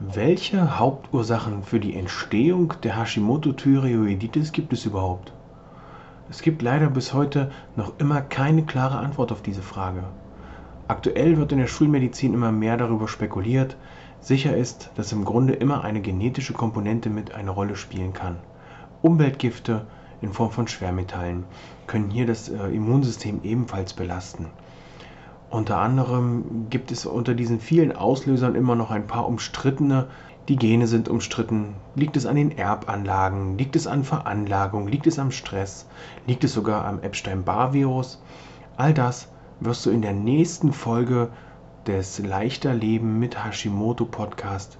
Welche Hauptursachen für die Entstehung der Hashimoto-Thyreoiditis gibt es überhaupt? Es gibt leider bis heute noch immer keine klare Antwort auf diese Frage. Aktuell wird in der Schulmedizin immer mehr darüber spekuliert. Sicher ist, dass im Grunde immer eine genetische Komponente mit eine Rolle spielen kann. Umweltgifte in Form von Schwermetallen können hier das äh, Immunsystem ebenfalls belasten. Unter anderem gibt es unter diesen vielen Auslösern immer noch ein paar umstrittene. Die Gene sind umstritten. Liegt es an den Erbanlagen? Liegt es an Veranlagung? Liegt es am Stress? Liegt es sogar am Epstein-Barr-Virus? All das wirst du in der nächsten Folge des Leichter Leben mit Hashimoto Podcast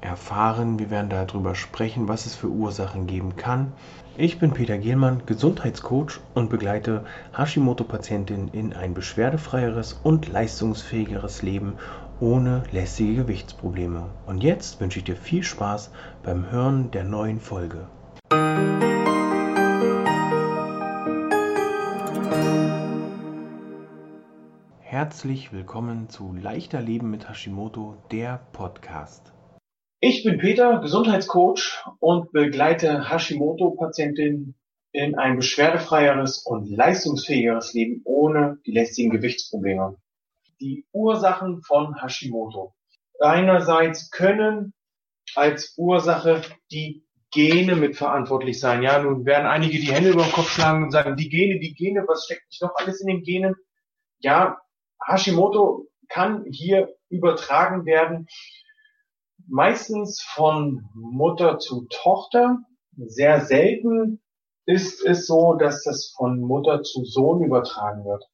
erfahren. Wir werden darüber sprechen, was es für Ursachen geben kann. Ich bin Peter Gehlmann, Gesundheitscoach und begleite Hashimoto-Patientinnen in ein beschwerdefreieres und leistungsfähigeres Leben ohne lästige Gewichtsprobleme. Und jetzt wünsche ich dir viel Spaß beim Hören der neuen Folge. Herzlich willkommen zu Leichter Leben mit Hashimoto, der Podcast. Ich bin Peter, Gesundheitscoach und begleite Hashimoto-Patientinnen in ein beschwerdefreieres und leistungsfähigeres Leben ohne die lästigen Gewichtsprobleme. Die Ursachen von Hashimoto. Einerseits können als Ursache die Gene mitverantwortlich sein. Ja, nun werden einige die Hände über den Kopf schlagen und sagen, die Gene, die Gene, was steckt nicht noch alles in den Genen? Ja, Hashimoto kann hier übertragen werden meistens von Mutter zu Tochter. Sehr selten ist es so, dass das von Mutter zu Sohn übertragen wird.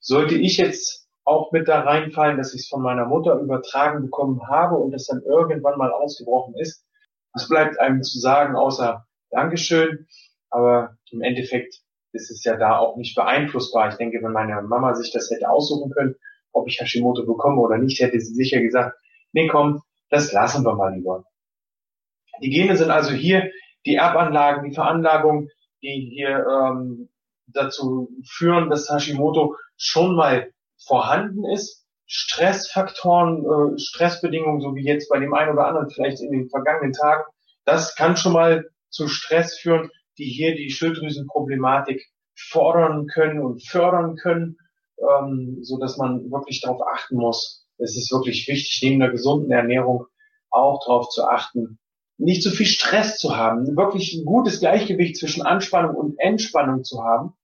Sollte ich jetzt auch mit da reinfallen, dass ich es von meiner Mutter übertragen bekommen habe und es dann irgendwann mal ausgebrochen ist, was bleibt einem zu sagen, außer Dankeschön. Aber im Endeffekt ist es ja da auch nicht beeinflussbar. Ich denke, wenn meine Mama sich das hätte aussuchen können, ob ich Hashimoto bekomme oder nicht, hätte sie sicher gesagt, nee, komm, das lassen wir mal lieber. Die Gene sind also hier die Erbanlagen, die Veranlagung, die hier ähm, dazu führen, dass Hashimoto schon mal vorhanden ist. Stressfaktoren, äh, Stressbedingungen, so wie jetzt bei dem einen oder anderen vielleicht in den vergangenen Tagen, das kann schon mal zu Stress führen, die hier die Schilddrüsenproblematik fordern können und fördern können, ähm, so dass man wirklich darauf achten muss, es ist wirklich wichtig, neben einer gesunden Ernährung auch darauf zu achten, nicht zu viel Stress zu haben, wirklich ein gutes Gleichgewicht zwischen Anspannung und Entspannung zu haben.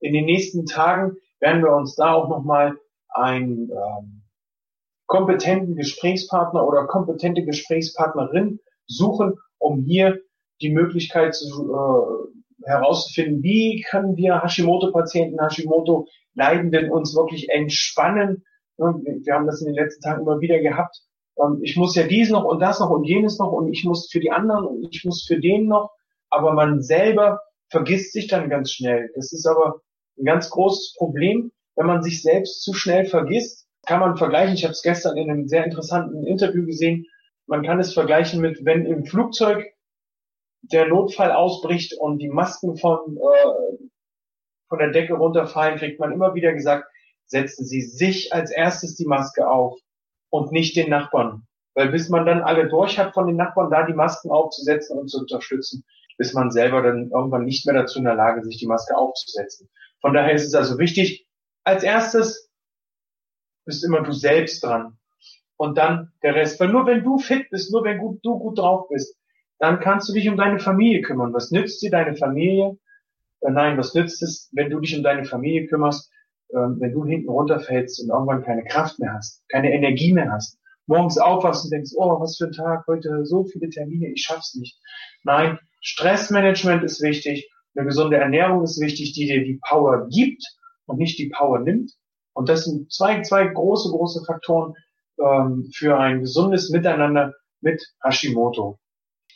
In den nächsten Tagen werden wir uns da auch nochmal einen ähm, kompetenten Gesprächspartner oder kompetente Gesprächspartnerin suchen, um hier die Möglichkeit zu, äh, herauszufinden, wie können wir Hashimoto-Patienten, Hashimoto-Leidenden uns wirklich entspannen wir haben das in den letzten Tagen immer wieder gehabt. Ähm, ich muss ja dies noch und das noch und jenes noch und ich muss für die anderen und ich muss für den noch. Aber man selber vergisst sich dann ganz schnell. Das ist aber ein ganz großes Problem. Wenn man sich selbst zu schnell vergisst, kann man vergleichen. Ich habe es gestern in einem sehr interessanten Interview gesehen. Man kann es vergleichen mit, wenn im Flugzeug der Notfall ausbricht und die Masken von, äh, von der Decke runterfallen, kriegt man immer wieder gesagt, setzen Sie sich als erstes die Maske auf und nicht den Nachbarn. Weil bis man dann alle durch hat von den Nachbarn, da die Masken aufzusetzen und zu unterstützen, bis man selber dann irgendwann nicht mehr dazu in der Lage, sich die Maske aufzusetzen. Von daher ist es also wichtig, als erstes bist immer du selbst dran. Und dann der Rest. Weil nur wenn du fit bist, nur wenn du gut drauf bist, dann kannst du dich um deine Familie kümmern. Was nützt dir deine Familie? Äh, nein, was nützt es, wenn du dich um deine Familie kümmerst, ähm, wenn du hinten runterfällst und irgendwann keine Kraft mehr hast, keine Energie mehr hast, morgens aufwachst und denkst, oh, was für ein Tag, heute so viele Termine, ich schaff's nicht. Nein, Stressmanagement ist wichtig, eine gesunde Ernährung ist wichtig, die dir die Power gibt und nicht die Power nimmt. Und das sind zwei, zwei große, große Faktoren ähm, für ein gesundes Miteinander mit Hashimoto.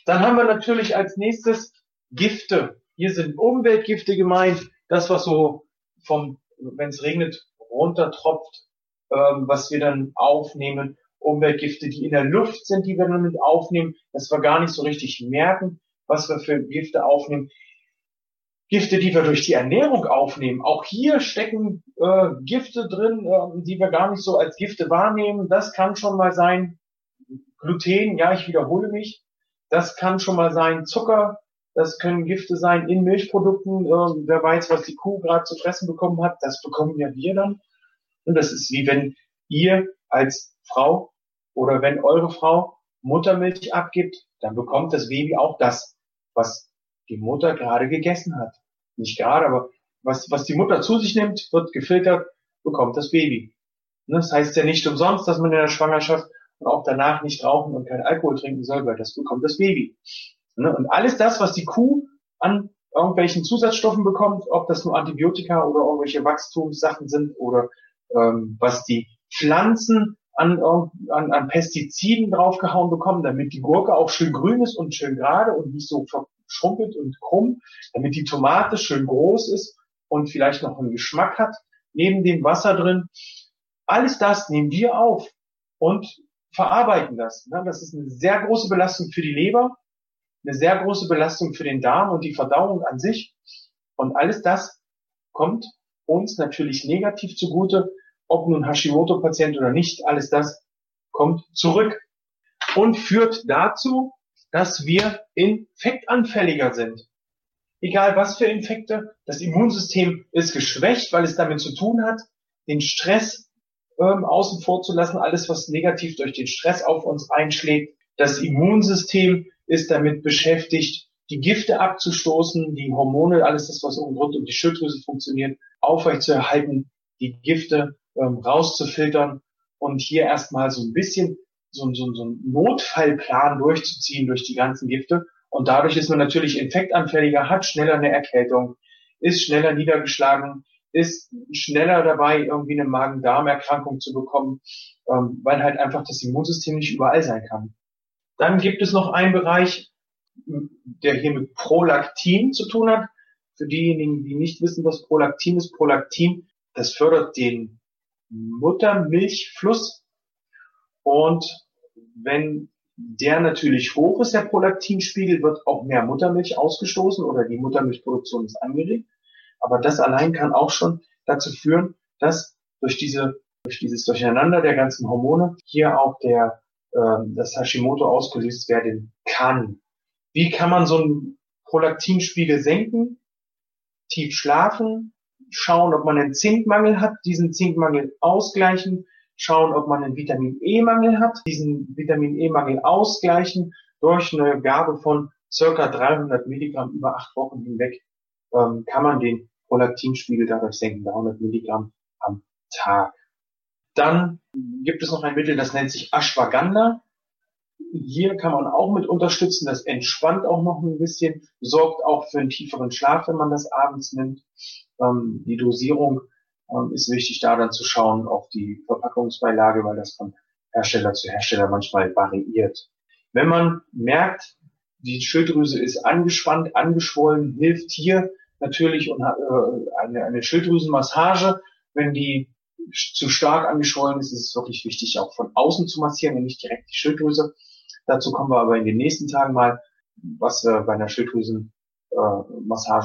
Dann haben wir natürlich als nächstes Gifte. Hier sind Umweltgifte gemeint, das, was so vom wenn es regnet, runtertropft, ähm, was wir dann aufnehmen, Umweltgifte, die in der Luft sind, die wir dann mit aufnehmen, dass wir gar nicht so richtig merken, was wir für Gifte aufnehmen. Gifte, die wir durch die Ernährung aufnehmen. Auch hier stecken äh, Gifte drin, äh, die wir gar nicht so als Gifte wahrnehmen. Das kann schon mal sein. Gluten, ja, ich wiederhole mich. Das kann schon mal sein Zucker, das können Gifte sein in Milchprodukten. Äh, wer weiß, was die Kuh gerade zu fressen bekommen hat, das bekommen ja wir dann. Und das ist wie wenn ihr als Frau oder wenn eure Frau Muttermilch abgibt, dann bekommt das Baby auch das, was die Mutter gerade gegessen hat. Nicht gerade, aber was, was die Mutter zu sich nimmt, wird gefiltert, bekommt das Baby. Ne, das heißt ja nicht umsonst, dass man in der Schwangerschaft und auch danach nicht rauchen und kein Alkohol trinken soll, weil das bekommt das Baby. Ne, und alles das, was die Kuh an irgendwelchen Zusatzstoffen bekommt, ob das nur Antibiotika oder irgendwelche Wachstumssachen sind oder ähm, was die Pflanzen an, an, an Pestiziden draufgehauen bekommen, damit die Gurke auch schön grün ist und schön gerade und nicht so verschrumpelt und krumm, damit die Tomate schön groß ist und vielleicht noch einen Geschmack hat, neben dem Wasser drin. Alles das nehmen wir auf und verarbeiten das. Ne? Das ist eine sehr große Belastung für die Leber, eine sehr große Belastung für den Darm und die Verdauung an sich. Und alles das kommt uns natürlich negativ zugute, ob nun Hashimoto-Patient oder nicht, alles das kommt zurück und führt dazu, dass wir infektanfälliger sind. Egal was für Infekte, das Immunsystem ist geschwächt, weil es damit zu tun hat, den Stress ähm, außen vor zu lassen, alles was negativ durch den Stress auf uns einschlägt. Das Immunsystem ist damit beschäftigt, die Gifte abzustoßen, die Hormone, alles das, was rund um die Schilddrüse funktioniert, aufrechtzuerhalten, die Gifte ähm, rauszufiltern und hier erstmal so ein bisschen so, so, so einen Notfallplan durchzuziehen durch die ganzen Gifte. Und dadurch ist man natürlich infektanfälliger, hat schneller eine Erkältung, ist schneller niedergeschlagen, ist schneller dabei, irgendwie eine Magen-Darm-Erkrankung zu bekommen, ähm, weil halt einfach das Immunsystem nicht überall sein kann. Dann gibt es noch einen Bereich, der hier mit Prolaktin zu tun hat. Für diejenigen, die nicht wissen, was Prolaktin ist, Prolaktin, das fördert den Muttermilchfluss. Und wenn der natürlich hoch ist, der Prolaktinspiegel, wird auch mehr Muttermilch ausgestoßen oder die Muttermilchproduktion ist angeregt. Aber das allein kann auch schon dazu führen, dass durch diese durch dieses Durcheinander der ganzen Hormone hier auch der äh, das Hashimoto ausgelöst werden kann. Wie kann man so einen Prolaktinspiegel senken? Tief schlafen, schauen, ob man einen Zinkmangel hat, diesen Zinkmangel ausgleichen, schauen, ob man einen Vitamin E-Mangel hat, diesen Vitamin E-Mangel ausgleichen durch eine Gabe von circa 300 Milligramm über acht Wochen hinweg, ähm, kann man den Prolaktinspiegel dadurch senken, 300 Milligramm am Tag. Dann gibt es noch ein Mittel, das nennt sich Ashwagandha. Hier kann man auch mit unterstützen. Das entspannt auch noch ein bisschen, sorgt auch für einen tieferen Schlaf, wenn man das abends nimmt. Ähm, die Dosierung ähm, ist wichtig, da dann zu schauen auf die Verpackungsbeilage, weil das von Hersteller zu Hersteller manchmal variiert. Wenn man merkt, die Schilddrüse ist angespannt, angeschwollen, hilft hier natürlich äh, eine, eine Schilddrüsenmassage. Wenn die zu stark angeschwollen ist, ist es wirklich wichtig, auch von außen zu massieren und nicht direkt die Schilddrüse. Dazu kommen wir aber in den nächsten Tagen mal, was wir bei einer Schilddrüsen äh,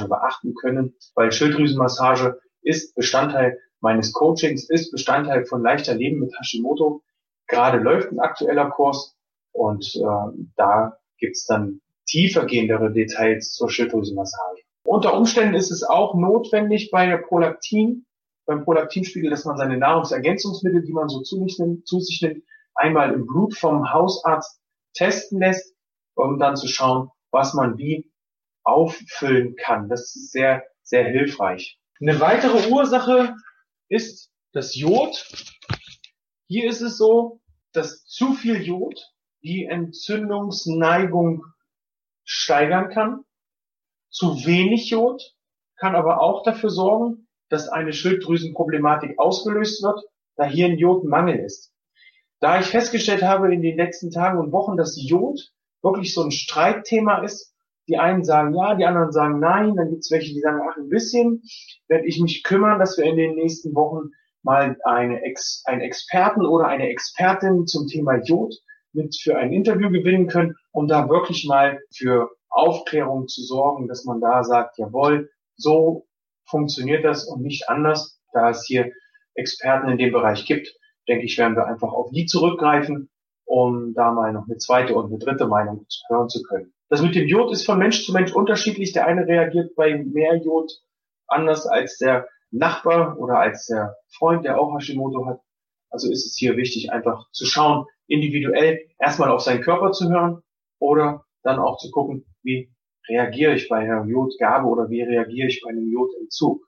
beachten können, weil Schilddrüsenmassage ist Bestandteil meines Coachings, ist Bestandteil von leichter Leben mit Hashimoto. Gerade läuft ein aktueller Kurs und äh, da gibt's dann tiefergehendere Details zur Schilddrüsenmassage. Unter Umständen ist es auch notwendig bei der Prolaktin, beim Prolaktinspiegel, dass man seine Nahrungsergänzungsmittel, die man so zu nimmt, zu sich nimmt einmal im Blut vom Hausarzt testen lässt, um dann zu schauen, was man wie auffüllen kann. Das ist sehr, sehr hilfreich. Eine weitere Ursache ist das Jod. Hier ist es so, dass zu viel Jod die Entzündungsneigung steigern kann. Zu wenig Jod kann aber auch dafür sorgen, dass eine Schilddrüsenproblematik ausgelöst wird, da hier ein Jodmangel ist. Da ich festgestellt habe in den letzten Tagen und Wochen, dass Jod wirklich so ein Streitthema ist, die einen sagen ja, die anderen sagen nein. Dann gibt es welche, die sagen, ach, ein bisschen werde ich mich kümmern, dass wir in den nächsten Wochen mal eine Ex, einen Experten oder eine Expertin zum Thema Jod mit für ein Interview gewinnen können, um da wirklich mal für Aufklärung zu sorgen, dass man da sagt, jawohl, so funktioniert das und nicht anders. Da es hier Experten in dem Bereich gibt, denke ich, werden wir einfach auf die zurückgreifen um da mal noch eine zweite und eine dritte Meinung hören zu können. Das mit dem Jod ist von Mensch zu Mensch unterschiedlich. Der eine reagiert bei mehr Jod anders als der Nachbar oder als der Freund, der auch Hashimoto hat. Also ist es hier wichtig, einfach zu schauen, individuell erstmal auf seinen Körper zu hören oder dann auch zu gucken, wie reagiere ich bei einer Jodgabe oder wie reagiere ich bei einem Jodentzug.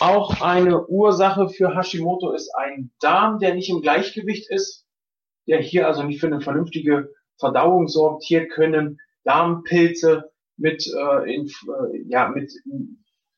Auch eine Ursache für Hashimoto ist ein Darm, der nicht im Gleichgewicht ist, der hier also nicht für eine vernünftige Verdauung sorgt. Hier können Darmpilze mit, äh, in, äh, ja, mit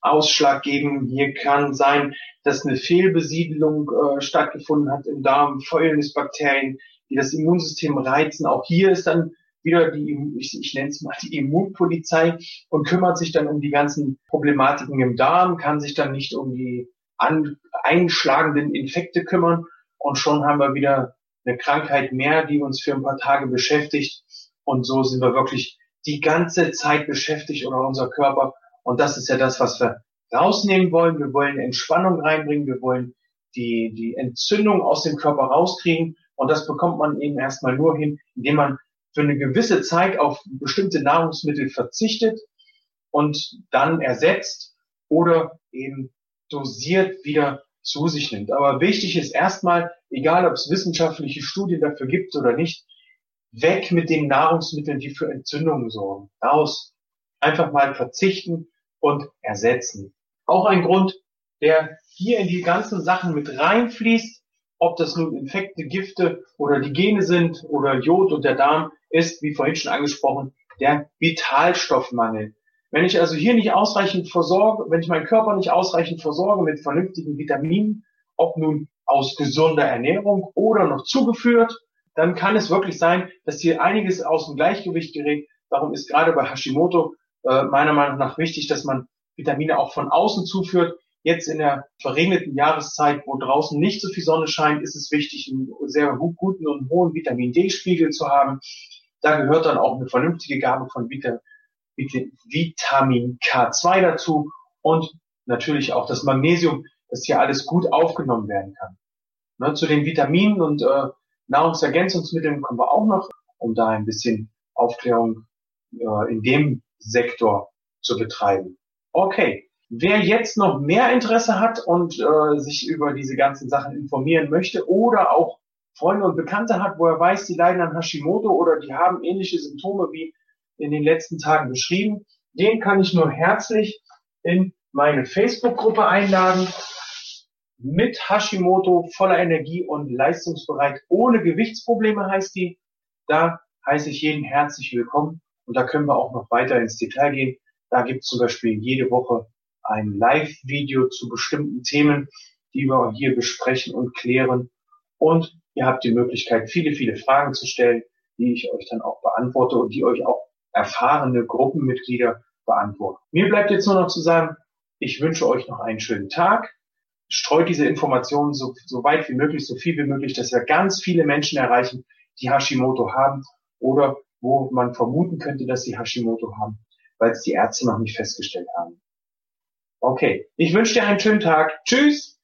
Ausschlag geben. Hier kann sein, dass eine Fehlbesiedelung äh, stattgefunden hat im Darm, Fäulnisbakterien, die das Immunsystem reizen. Auch hier ist dann wieder die, ich, ich nenne es mal die Immunpolizei und kümmert sich dann um die ganzen Problematiken im Darm, kann sich dann nicht um die an, einschlagenden Infekte kümmern. Und schon haben wir wieder eine Krankheit mehr, die uns für ein paar Tage beschäftigt. Und so sind wir wirklich die ganze Zeit beschäftigt oder unser Körper. Und das ist ja das, was wir rausnehmen wollen. Wir wollen Entspannung reinbringen, wir wollen die, die Entzündung aus dem Körper rauskriegen. Und das bekommt man eben erstmal nur hin, indem man für eine gewisse Zeit auf bestimmte Nahrungsmittel verzichtet und dann ersetzt oder eben dosiert wieder zu sich nimmt. Aber wichtig ist erstmal, egal ob es wissenschaftliche Studien dafür gibt oder nicht, weg mit den Nahrungsmitteln, die für Entzündungen sorgen. Raus. Einfach mal verzichten und ersetzen. Auch ein Grund, der hier in die ganzen Sachen mit reinfließt, ob das nun Infekte, Gifte oder die Gene sind oder Jod und der Darm, ist, wie vorhin schon angesprochen, der Vitalstoffmangel. Wenn ich also hier nicht ausreichend versorge, wenn ich meinen Körper nicht ausreichend versorge mit vernünftigen Vitaminen, ob nun aus gesunder Ernährung oder noch zugeführt, dann kann es wirklich sein, dass hier einiges aus dem Gleichgewicht gerät. Darum ist gerade bei Hashimoto äh, meiner Meinung nach wichtig, dass man Vitamine auch von außen zuführt. Jetzt in der verregneten Jahreszeit, wo draußen nicht so viel Sonne scheint, ist es wichtig, einen sehr guten und hohen Vitamin D-Spiegel zu haben. Da gehört dann auch eine vernünftige Gabe von Vita, Vitamin K2 dazu und natürlich auch das Magnesium, dass hier alles gut aufgenommen werden kann. Ne, zu den Vitaminen und äh, Nahrungsergänzungsmitteln kommen wir auch noch, um da ein bisschen Aufklärung äh, in dem Sektor zu betreiben. Okay, wer jetzt noch mehr Interesse hat und äh, sich über diese ganzen Sachen informieren möchte oder auch Freunde und Bekannte hat, wo er weiß, die leiden an Hashimoto oder die haben ähnliche Symptome wie in den letzten Tagen beschrieben, den kann ich nur herzlich in meine Facebook-Gruppe einladen. Mit Hashimoto, voller Energie und leistungsbereit, ohne Gewichtsprobleme heißt die. Da heiße ich jeden herzlich willkommen und da können wir auch noch weiter ins Detail gehen. Da gibt es zum Beispiel jede Woche ein Live-Video zu bestimmten Themen, die wir hier besprechen und klären. Und ihr habt die Möglichkeit, viele, viele Fragen zu stellen, die ich euch dann auch beantworte und die euch auch erfahrene Gruppenmitglieder beantworten. Mir bleibt jetzt nur noch zu sagen, ich wünsche euch noch einen schönen Tag. Streut diese Informationen so, so weit wie möglich, so viel wie möglich, dass wir ganz viele Menschen erreichen, die Hashimoto haben oder wo man vermuten könnte, dass sie Hashimoto haben, weil es die Ärzte noch nicht festgestellt haben. Okay, ich wünsche dir einen schönen Tag. Tschüss!